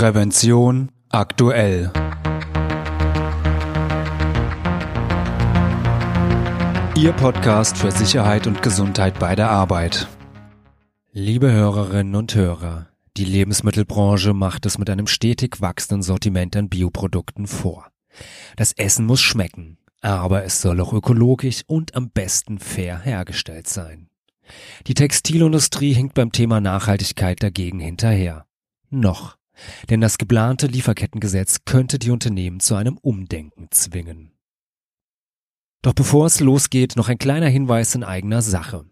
Prävention aktuell. Ihr Podcast für Sicherheit und Gesundheit bei der Arbeit. Liebe Hörerinnen und Hörer, die Lebensmittelbranche macht es mit einem stetig wachsenden Sortiment an Bioprodukten vor. Das Essen muss schmecken, aber es soll auch ökologisch und am besten fair hergestellt sein. Die Textilindustrie hinkt beim Thema Nachhaltigkeit dagegen hinterher. Noch. Denn das geplante Lieferkettengesetz könnte die Unternehmen zu einem Umdenken zwingen. Doch bevor es losgeht, noch ein kleiner Hinweis in eigener Sache.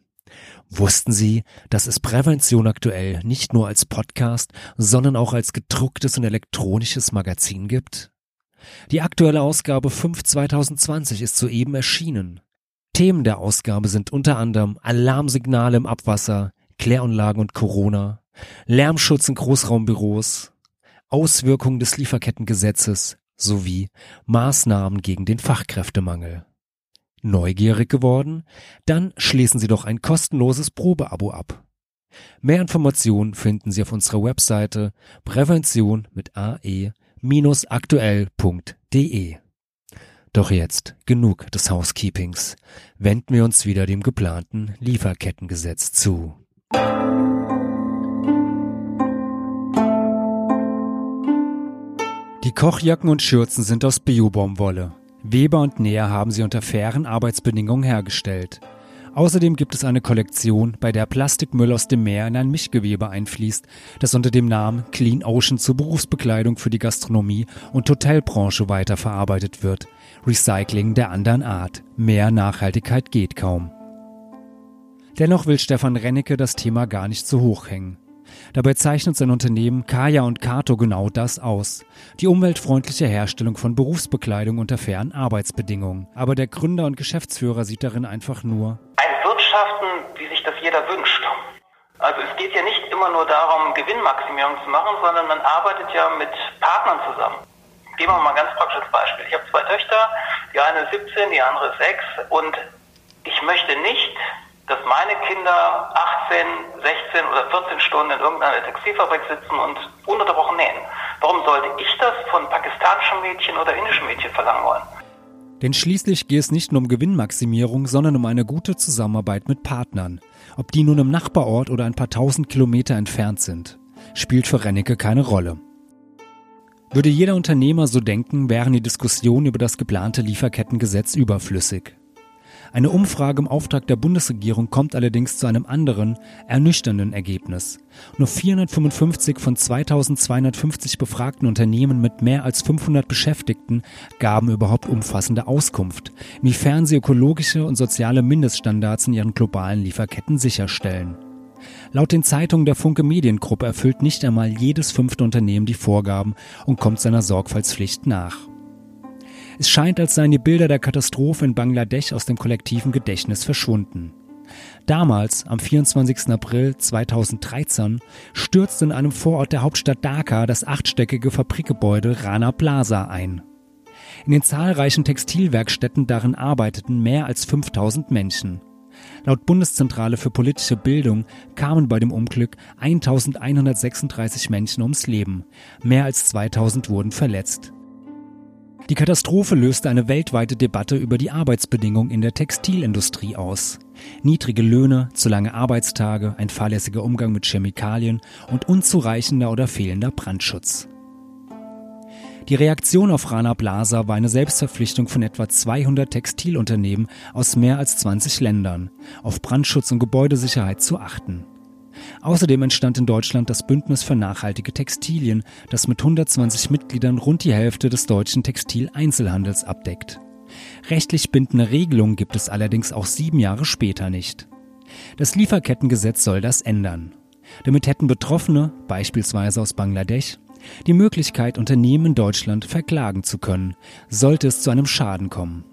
Wussten Sie, dass es Prävention aktuell nicht nur als Podcast, sondern auch als gedrucktes und elektronisches Magazin gibt? Die aktuelle Ausgabe 5 2020 ist soeben erschienen. Themen der Ausgabe sind unter anderem Alarmsignale im Abwasser, Kläranlagen und Corona, Lärmschutz in Großraumbüros, Auswirkungen des Lieferkettengesetzes sowie Maßnahmen gegen den Fachkräftemangel. Neugierig geworden? Dann schließen Sie doch ein kostenloses Probeabo ab. Mehr Informationen finden Sie auf unserer Webseite prävention mit ae-aktuell.de. Doch jetzt genug des Housekeepings. Wenden wir uns wieder dem geplanten Lieferkettengesetz zu. Die Kochjacken und Schürzen sind aus Biobaumwolle. Weber und Näher haben sie unter fairen Arbeitsbedingungen hergestellt. Außerdem gibt es eine Kollektion, bei der Plastikmüll aus dem Meer in ein Mischgewebe einfließt, das unter dem Namen Clean Ocean zur Berufsbekleidung für die Gastronomie und Hotelbranche weiterverarbeitet wird. Recycling der anderen Art. Mehr Nachhaltigkeit geht kaum. Dennoch will Stefan Rennecke das Thema gar nicht zu hoch hängen. Dabei zeichnet sein Unternehmen Kaya und Kato genau das aus. Die umweltfreundliche Herstellung von Berufsbekleidung unter fairen Arbeitsbedingungen. Aber der Gründer und Geschäftsführer sieht darin einfach nur ein Wirtschaften, wie sich das jeder wünscht. Also es geht ja nicht immer nur darum, Gewinnmaximierung zu machen, sondern man arbeitet ja mit Partnern zusammen. Geben wir mal ein ganz praktisches Beispiel. Ich habe zwei Töchter, die eine ist 17, die andere ist 6 und ich möchte nicht, dass meine Kinder 18, 16 oder 14 Stunden in irgendeiner Textilfabrik sitzen und ununterbrochen nähen. Warum sollte ich das von pakistanischen Mädchen oder indischen Mädchen verlangen wollen? Denn schließlich geht es nicht nur um Gewinnmaximierung, sondern um eine gute Zusammenarbeit mit Partnern. Ob die nun im Nachbarort oder ein paar tausend Kilometer entfernt sind, spielt für Rennecke keine Rolle. Würde jeder Unternehmer so denken, wären die Diskussionen über das geplante Lieferkettengesetz überflüssig. Eine Umfrage im Auftrag der Bundesregierung kommt allerdings zu einem anderen, ernüchternden Ergebnis. Nur 455 von 2250 befragten Unternehmen mit mehr als 500 Beschäftigten gaben überhaupt umfassende Auskunft, inwiefern sie ökologische und soziale Mindeststandards in ihren globalen Lieferketten sicherstellen. Laut den Zeitungen der Funke Mediengruppe erfüllt nicht einmal jedes fünfte Unternehmen die Vorgaben und kommt seiner Sorgfaltspflicht nach. Es scheint, als seien die Bilder der Katastrophe in Bangladesch aus dem kollektiven Gedächtnis verschwunden. Damals, am 24. April 2013, stürzte in einem Vorort der Hauptstadt Dhaka das achtstöckige Fabrikgebäude Rana Plaza ein. In den zahlreichen Textilwerkstätten darin arbeiteten mehr als 5000 Menschen. Laut Bundeszentrale für politische Bildung kamen bei dem Unglück 1136 Menschen ums Leben. Mehr als 2000 wurden verletzt. Die Katastrophe löste eine weltweite Debatte über die Arbeitsbedingungen in der Textilindustrie aus. Niedrige Löhne, zu lange Arbeitstage, ein fahrlässiger Umgang mit Chemikalien und unzureichender oder fehlender Brandschutz. Die Reaktion auf Rana Plaza war eine Selbstverpflichtung von etwa 200 Textilunternehmen aus mehr als 20 Ländern, auf Brandschutz und Gebäudesicherheit zu achten. Außerdem entstand in Deutschland das Bündnis für nachhaltige Textilien, das mit 120 Mitgliedern rund die Hälfte des deutschen Textileinzelhandels abdeckt. Rechtlich bindende Regelungen gibt es allerdings auch sieben Jahre später nicht. Das Lieferkettengesetz soll das ändern. Damit hätten Betroffene, beispielsweise aus Bangladesch, die Möglichkeit, Unternehmen in Deutschland verklagen zu können, sollte es zu einem Schaden kommen.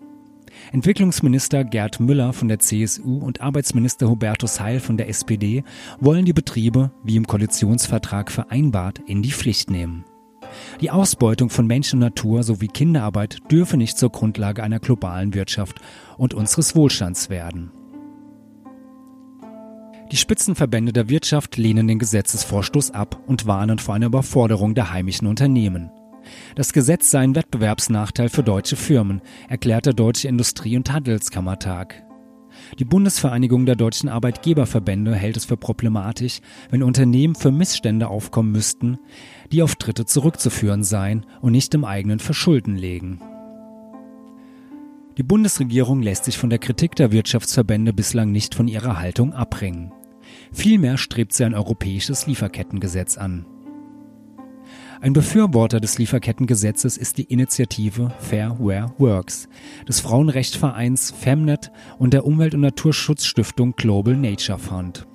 Entwicklungsminister Gerd Müller von der CSU und Arbeitsminister Hubertus Heil von der SPD wollen die Betriebe, wie im Koalitionsvertrag vereinbart, in die Pflicht nehmen. Die Ausbeutung von Mensch und Natur sowie Kinderarbeit dürfe nicht zur Grundlage einer globalen Wirtschaft und unseres Wohlstands werden. Die Spitzenverbände der Wirtschaft lehnen den Gesetzesvorstoß ab und warnen vor einer Überforderung der heimischen Unternehmen. Das Gesetz sei ein Wettbewerbsnachteil für deutsche Firmen, erklärt der Deutsche Industrie- und Handelskammertag. Die Bundesvereinigung der deutschen Arbeitgeberverbände hält es für problematisch, wenn Unternehmen für Missstände aufkommen müssten, die auf Dritte zurückzuführen seien und nicht im eigenen Verschulden legen. Die Bundesregierung lässt sich von der Kritik der Wirtschaftsverbände bislang nicht von ihrer Haltung abbringen. Vielmehr strebt sie ein europäisches Lieferkettengesetz an. Ein Befürworter des Lieferkettengesetzes ist die Initiative Fair Where Works des Frauenrechtsvereins Femnet und der Umwelt- und Naturschutzstiftung Global Nature Fund.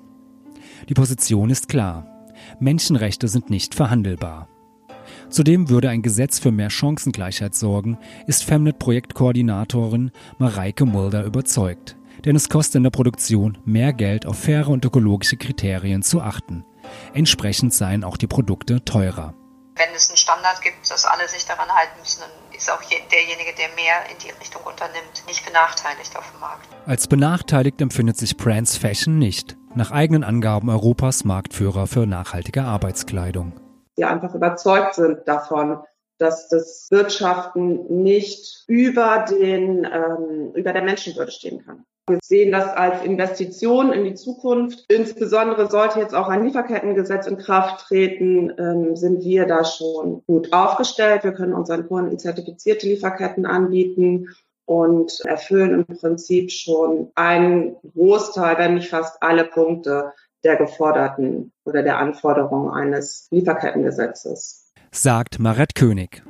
Die Position ist klar. Menschenrechte sind nicht verhandelbar. Zudem würde ein Gesetz für mehr Chancengleichheit sorgen, ist Femnet-Projektkoordinatorin Mareike Mulder überzeugt. Denn es kostet in der Produktion mehr Geld, auf faire und ökologische Kriterien zu achten. Entsprechend seien auch die Produkte teurer wenn es einen Standard gibt, dass alle sich daran halten müssen, dann ist auch derjenige, der mehr in die Richtung unternimmt, nicht benachteiligt auf dem Markt. Als benachteiligt empfindet sich Brands Fashion nicht. Nach eigenen Angaben Europas Marktführer für nachhaltige Arbeitskleidung. Die einfach überzeugt sind davon, dass das Wirtschaften nicht über den ähm, über der Menschenwürde stehen kann. Wir sehen das als Investition in die Zukunft. Insbesondere sollte jetzt auch ein Lieferkettengesetz in Kraft treten, ähm, sind wir da schon gut aufgestellt. Wir können unseren Kunden zertifizierte Lieferketten anbieten und erfüllen im Prinzip schon einen Großteil, wenn nicht fast alle Punkte der geforderten oder der Anforderungen eines Lieferkettengesetzes. Sagt Maret König.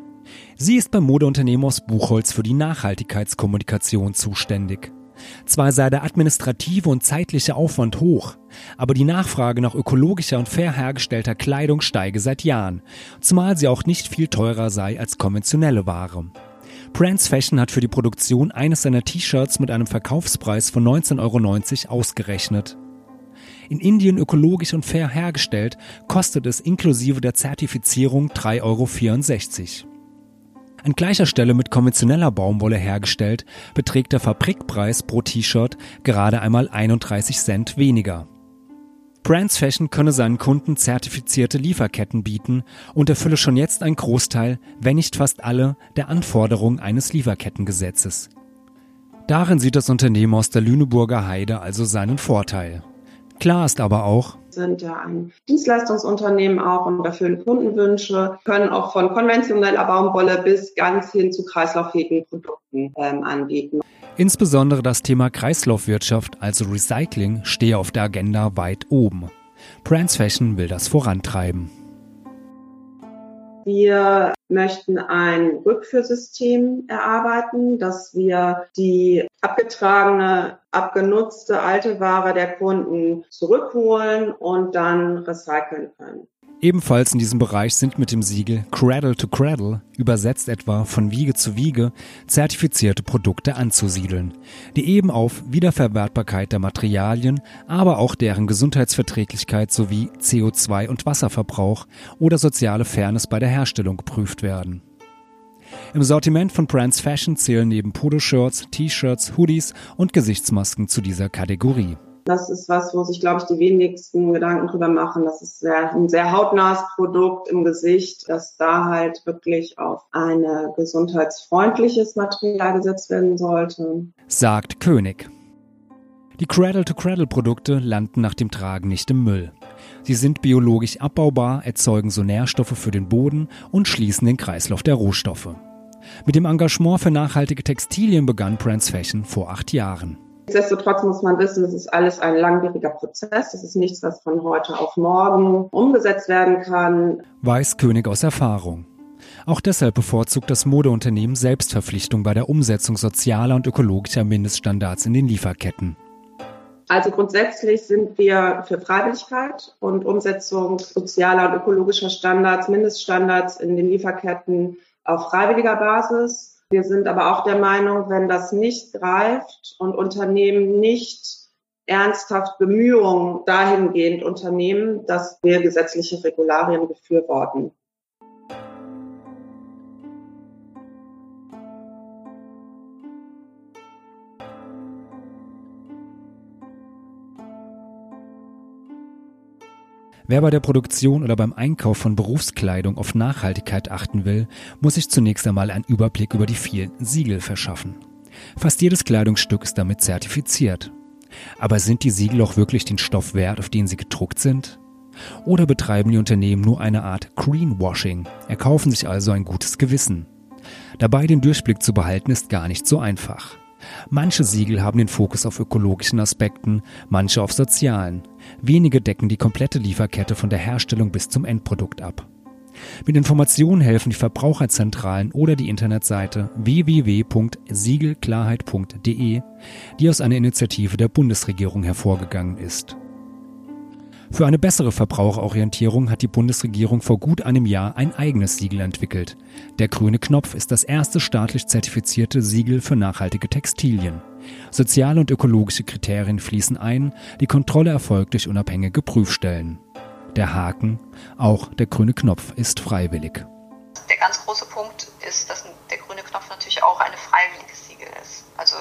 Sie ist beim Modeunternehmen aus Buchholz für die Nachhaltigkeitskommunikation zuständig. Zwar sei der administrative und zeitliche Aufwand hoch, aber die Nachfrage nach ökologischer und fair hergestellter Kleidung steige seit Jahren, zumal sie auch nicht viel teurer sei als konventionelle Ware. Brands Fashion hat für die Produktion eines seiner T-Shirts mit einem Verkaufspreis von 19,90 Euro ausgerechnet. In Indien ökologisch und fair hergestellt, kostet es inklusive der Zertifizierung 3,64 Euro. An gleicher Stelle mit konventioneller Baumwolle hergestellt, beträgt der Fabrikpreis pro T-Shirt gerade einmal 31 Cent weniger. Brands Fashion könne seinen Kunden zertifizierte Lieferketten bieten und erfülle schon jetzt einen Großteil, wenn nicht fast alle, der Anforderungen eines Lieferkettengesetzes. Darin sieht das Unternehmen aus der Lüneburger Heide also seinen Vorteil. Klar ist aber auch, sind ja ein Dienstleistungsunternehmen auch und erfüllen Kundenwünsche, können auch von konventioneller Baumwolle bis ganz hin zu kreislauffähigen Produkten ähm, anbieten. Insbesondere das Thema Kreislaufwirtschaft, also Recycling, stehe auf der Agenda weit oben. Brands Fashion will das vorantreiben. Wir möchten ein Rückführsystem erarbeiten, dass wir die abgetragene, abgenutzte alte Ware der Kunden zurückholen und dann recyceln können. Ebenfalls in diesem Bereich sind mit dem Siegel Cradle to Cradle, übersetzt etwa von Wiege zu Wiege, zertifizierte Produkte anzusiedeln, die eben auf Wiederverwertbarkeit der Materialien, aber auch deren Gesundheitsverträglichkeit sowie CO2 und Wasserverbrauch oder soziale Fairness bei der Herstellung geprüft werden. Im Sortiment von Brands Fashion zählen neben Polo-Shirts, T-Shirts, Hoodies und Gesichtsmasken zu dieser Kategorie. Das ist was, wo sich, glaube ich, die wenigsten Gedanken drüber machen. Das ist sehr, ein sehr hautnahes Produkt im Gesicht, dass da halt wirklich auf ein gesundheitsfreundliches Material gesetzt werden sollte. Sagt König. Die Cradle-to-Cradle-Produkte landen nach dem Tragen nicht im Müll. Sie sind biologisch abbaubar, erzeugen so Nährstoffe für den Boden und schließen den Kreislauf der Rohstoffe. Mit dem Engagement für nachhaltige Textilien begann Brands Fashion vor acht Jahren. Nichtsdestotrotz muss man wissen, das ist alles ein langwieriger Prozess. Das ist nichts, was von heute auf morgen umgesetzt werden kann. Weiß König aus Erfahrung. Auch deshalb bevorzugt das Modeunternehmen Selbstverpflichtung bei der Umsetzung sozialer und ökologischer Mindeststandards in den Lieferketten. Also grundsätzlich sind wir für Freiwilligkeit und Umsetzung sozialer und ökologischer Standards, Mindeststandards in den Lieferketten auf freiwilliger Basis. Wir sind aber auch der Meinung, wenn das nicht greift und Unternehmen nicht ernsthaft Bemühungen dahingehend unternehmen, dass wir gesetzliche Regularien befürworten. Wer bei der Produktion oder beim Einkauf von Berufskleidung auf Nachhaltigkeit achten will, muss sich zunächst einmal einen Überblick über die vielen Siegel verschaffen. Fast jedes Kleidungsstück ist damit zertifiziert. Aber sind die Siegel auch wirklich den Stoff wert, auf den sie gedruckt sind? Oder betreiben die Unternehmen nur eine Art Greenwashing, erkaufen sich also ein gutes Gewissen? Dabei den Durchblick zu behalten ist gar nicht so einfach. Manche Siegel haben den Fokus auf ökologischen Aspekten, manche auf sozialen. Wenige decken die komplette Lieferkette von der Herstellung bis zum Endprodukt ab. Mit Informationen helfen die Verbraucherzentralen oder die Internetseite www.siegelklarheit.de, die aus einer Initiative der Bundesregierung hervorgegangen ist. Für eine bessere Verbraucherorientierung hat die Bundesregierung vor gut einem Jahr ein eigenes Siegel entwickelt. Der grüne Knopf ist das erste staatlich zertifizierte Siegel für nachhaltige Textilien. Soziale und ökologische Kriterien fließen ein, die Kontrolle erfolgt durch unabhängige Prüfstellen. Der Haken, auch der grüne Knopf ist freiwillig. Der ganz große Punkt ist, dass der grüne Knopf natürlich auch eine freiwillige Siegel ist. Also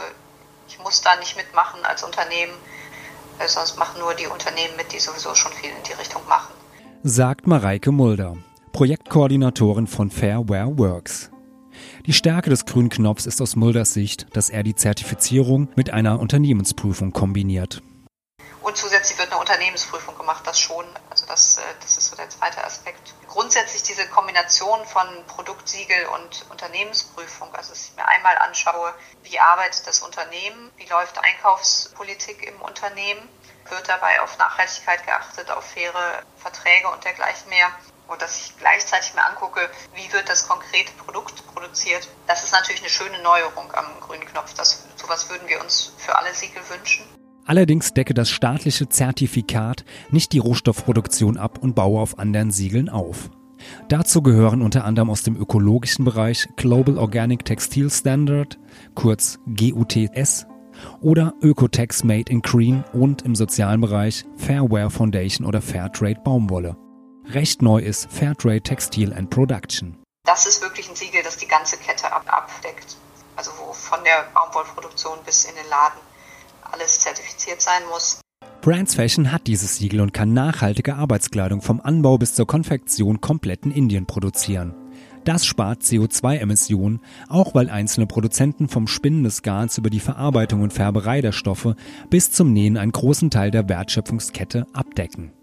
ich muss da nicht mitmachen als Unternehmen, äh, sonst machen nur die Unternehmen mit, die sowieso schon viel in die Richtung machen. Sagt Mareike Mulder, Projektkoordinatorin von Fairware Works. Die Stärke des grünen Knopfs ist aus Mulders Sicht, dass er die Zertifizierung mit einer Unternehmensprüfung kombiniert. Und zusätzlich wird eine Unternehmensprüfung gemacht, das schon. Also das, äh, das ist so der zweite Aspekt. Grundsätzlich diese Kombination von Produktsiegel und Unternehmensprüfung, also dass ich mir einmal anschaue, wie arbeitet das Unternehmen, wie läuft Einkaufspolitik im Unternehmen, wird dabei auf Nachhaltigkeit geachtet, auf faire Verträge und dergleichen mehr. Und dass ich gleichzeitig mir angucke, wie wird das konkrete Produkt produziert. Das ist natürlich eine schöne Neuerung am grünen Knopf. Das, sowas würden wir uns für alle Siegel wünschen. Allerdings decke das staatliche Zertifikat nicht die Rohstoffproduktion ab und baue auf anderen Siegeln auf. Dazu gehören unter anderem aus dem ökologischen Bereich Global Organic Textile Standard, kurz GUTS, oder Ökotex Made in Green und im sozialen Bereich Fairware Foundation oder Fairtrade Baumwolle. Recht neu ist Fairtrade Textile and Production. Das ist wirklich ein Siegel, das die ganze Kette abdeckt. Also wo von der Baumwollproduktion bis in den Laden alles zertifiziert sein muss. Brands Fashion hat dieses Siegel und kann nachhaltige Arbeitskleidung vom Anbau bis zur Konfektion komplett in Indien produzieren. Das spart CO2-Emissionen, auch weil einzelne Produzenten vom Spinnen des Garns über die Verarbeitung und Färberei der Stoffe bis zum Nähen einen großen Teil der Wertschöpfungskette abdecken.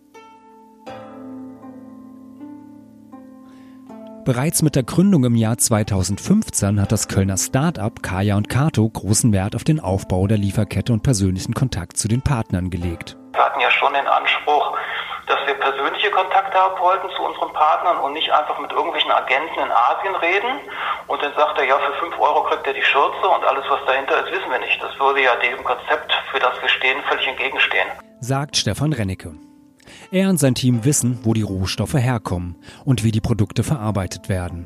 Bereits mit der Gründung im Jahr 2015 hat das Kölner Start-up Kaya und Kato großen Wert auf den Aufbau der Lieferkette und persönlichen Kontakt zu den Partnern gelegt. Wir hatten ja schon den Anspruch, dass wir persönliche Kontakte haben wollten zu unseren Partnern und nicht einfach mit irgendwelchen Agenten in Asien reden. Und dann sagt er, ja, für 5 Euro kriegt er die Schürze und alles, was dahinter ist, wissen wir nicht. Das würde ja dem Konzept, für das wir stehen, völlig entgegenstehen. Sagt Stefan Rennecke. Er und sein Team wissen, wo die Rohstoffe herkommen und wie die Produkte verarbeitet werden.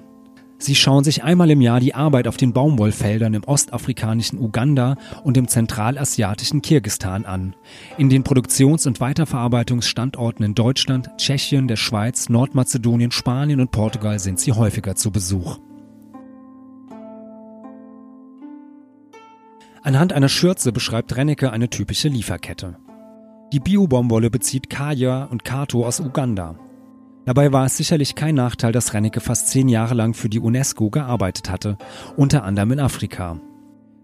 Sie schauen sich einmal im Jahr die Arbeit auf den Baumwollfeldern im ostafrikanischen Uganda und im zentralasiatischen Kirgistan an. In den Produktions- und Weiterverarbeitungsstandorten in Deutschland, Tschechien, der Schweiz, Nordmazedonien, Spanien und Portugal sind sie häufiger zu Besuch. Anhand einer Schürze beschreibt Rennecke eine typische Lieferkette. Die Bio-Baumwolle bezieht Kaya und Kato aus Uganda. Dabei war es sicherlich kein Nachteil, dass Rennecke fast zehn Jahre lang für die UNESCO gearbeitet hatte, unter anderem in Afrika.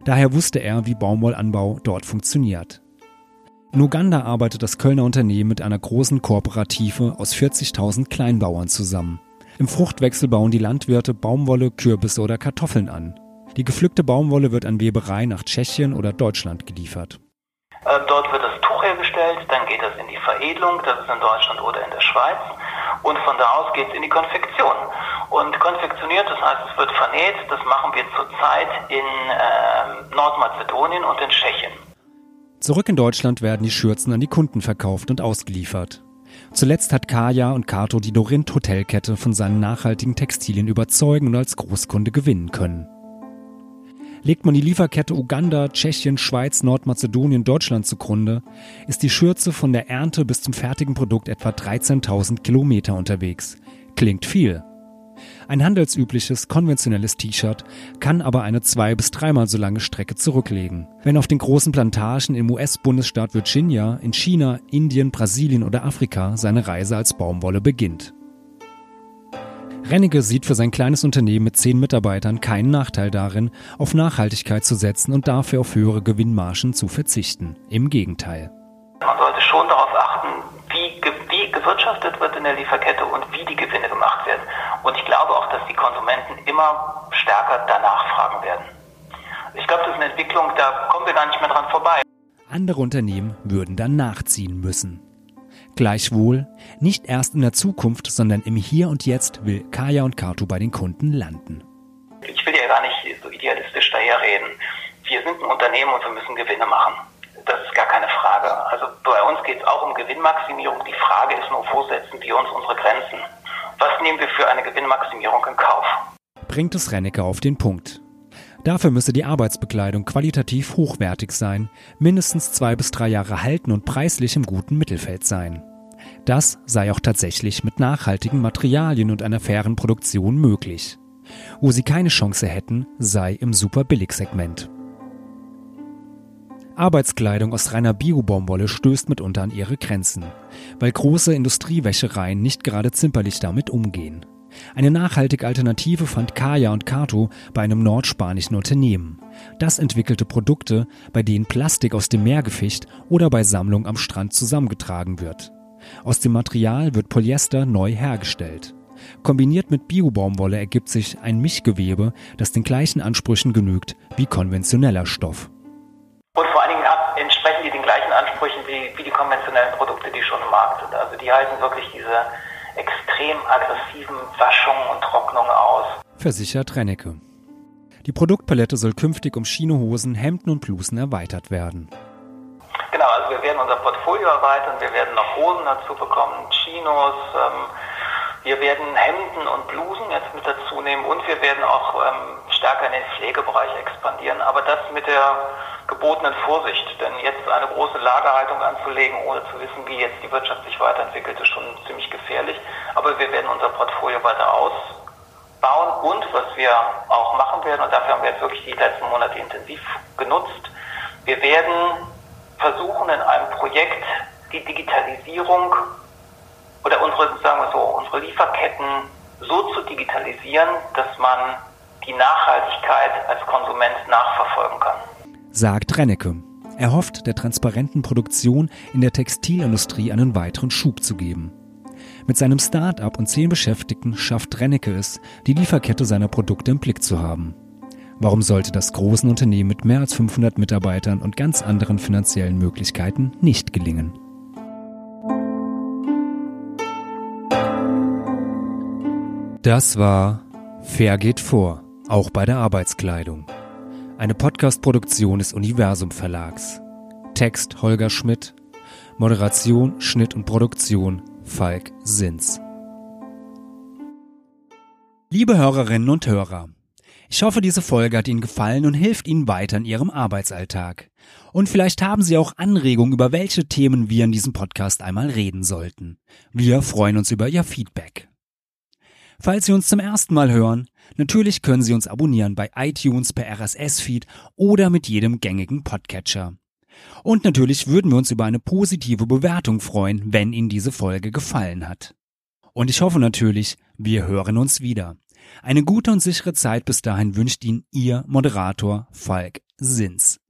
Daher wusste er, wie Baumwollanbau dort funktioniert. In Uganda arbeitet das Kölner Unternehmen mit einer großen Kooperative aus 40.000 Kleinbauern zusammen. Im Fruchtwechsel bauen die Landwirte Baumwolle, Kürbisse oder Kartoffeln an. Die gepflückte Baumwolle wird an Weberei nach Tschechien oder Deutschland geliefert. Äh, dort wird das Tuch hergestellt, dann geht das in die Veredelung, das ist in Deutschland oder in der Schweiz. Und von da aus geht es in die Konfektion. Und konfektioniert, das heißt, es wird vernäht, das machen wir zurzeit in äh, Nordmazedonien und in Tschechien. Zurück in Deutschland werden die Schürzen an die Kunden verkauft und ausgeliefert. Zuletzt hat Kaya und Kato die Dorint Hotelkette von seinen nachhaltigen Textilien überzeugen und als Großkunde gewinnen können. Legt man die Lieferkette Uganda, Tschechien, Schweiz, Nordmazedonien, Deutschland zugrunde, ist die Schürze von der Ernte bis zum fertigen Produkt etwa 13.000 Kilometer unterwegs. Klingt viel. Ein handelsübliches, konventionelles T-Shirt kann aber eine zwei- bis dreimal so lange Strecke zurücklegen. Wenn auf den großen Plantagen im US-Bundesstaat Virginia, in China, Indien, Brasilien oder Afrika seine Reise als Baumwolle beginnt. Rennecke sieht für sein kleines Unternehmen mit zehn Mitarbeitern keinen Nachteil darin, auf Nachhaltigkeit zu setzen und dafür auf höhere Gewinnmargen zu verzichten. Im Gegenteil. Man sollte schon darauf achten, wie, wie gewirtschaftet wird in der Lieferkette und wie die Gewinne gemacht werden. Und ich glaube auch, dass die Konsumenten immer stärker danach fragen werden. Ich glaube, das ist eine Entwicklung, da kommen wir gar nicht mehr dran vorbei. Andere Unternehmen würden dann nachziehen müssen. Gleichwohl, nicht erst in der Zukunft, sondern im Hier und Jetzt will Kaya und Kato bei den Kunden landen. Ich will ja gar nicht so idealistisch daherreden. Wir sind ein Unternehmen und wir müssen Gewinne machen. Das ist gar keine Frage. Also bei uns geht es auch um Gewinnmaximierung. Die Frage ist nur, wo setzen wir uns unsere Grenzen? Was nehmen wir für eine Gewinnmaximierung in Kauf? Bringt es Rennecke auf den Punkt. Dafür müsse die Arbeitsbekleidung qualitativ hochwertig sein, mindestens zwei bis drei Jahre halten und preislich im guten Mittelfeld sein. Das sei auch tatsächlich mit nachhaltigen Materialien und einer fairen Produktion möglich. Wo sie keine Chance hätten, sei im Superbilligsegment. Arbeitskleidung aus reiner Bio-Baumwolle stößt mitunter an ihre Grenzen, weil große Industriewäschereien nicht gerade zimperlich damit umgehen. Eine nachhaltige Alternative fand Kaya und Kato bei einem nordspanischen Unternehmen. Das entwickelte Produkte, bei denen Plastik aus dem Meer gefischt oder bei Sammlung am Strand zusammengetragen wird. Aus dem Material wird Polyester neu hergestellt. Kombiniert mit Biobaumwolle ergibt sich ein Mischgewebe, das den gleichen Ansprüchen genügt wie konventioneller Stoff. Und vor allen Dingen entsprechen die den gleichen Ansprüchen wie, wie die konventionellen Produkte, die schon im Markt sind. Also die halten wirklich diese extrem aggressiven Waschungen und Trocknungen aus. Versichert Rennecke. Die Produktpalette soll künftig um Chinohosen, Hemden und Blusen erweitert werden. Genau, also wir werden unser Portfolio erweitern, wir werden noch Hosen dazu bekommen, Chinos, ähm, wir werden Hemden und Blusen jetzt mit dazu nehmen und wir werden auch ähm, stärker in den Pflegebereich expandieren, aber das mit der gebotenen Vorsicht. Denn jetzt eine große Lagerhaltung anzulegen, ohne zu wissen, wie jetzt die Wirtschaft sich weiterentwickelt, ist schon ziemlich gefährlich. Aber wir werden unser Portfolio weiter ausbauen und was wir auch machen werden, und dafür haben wir jetzt wirklich die letzten Monate intensiv genutzt, wir werden versuchen in einem Projekt die Digitalisierung oder unsere, sagen wir so, unsere Lieferketten so zu digitalisieren, dass man die Nachhaltigkeit als Konsument nachverfolgen kann. Sagt Rennecke. Er hofft, der transparenten Produktion in der Textilindustrie einen weiteren Schub zu geben. Mit seinem Start-up und zehn Beschäftigten schafft Rennecke es, die Lieferkette seiner Produkte im Blick zu haben. Warum sollte das großen Unternehmen mit mehr als 500 Mitarbeitern und ganz anderen finanziellen Möglichkeiten nicht gelingen? Das war Fair geht vor, auch bei der Arbeitskleidung. Eine Podcast-Produktion des Universum Verlags. Text Holger Schmidt. Moderation, Schnitt und Produktion Falk Sins. Liebe Hörerinnen und Hörer, ich hoffe, diese Folge hat Ihnen gefallen und hilft Ihnen weiter in Ihrem Arbeitsalltag. Und vielleicht haben Sie auch Anregungen, über welche Themen wir in diesem Podcast einmal reden sollten. Wir freuen uns über Ihr Feedback. Falls Sie uns zum ersten Mal hören, natürlich können Sie uns abonnieren bei iTunes, per RSS-Feed oder mit jedem gängigen Podcatcher. Und natürlich würden wir uns über eine positive Bewertung freuen, wenn Ihnen diese Folge gefallen hat. Und ich hoffe natürlich, wir hören uns wieder. Eine gute und sichere Zeit bis dahin wünscht Ihnen Ihr Moderator Falk Sins.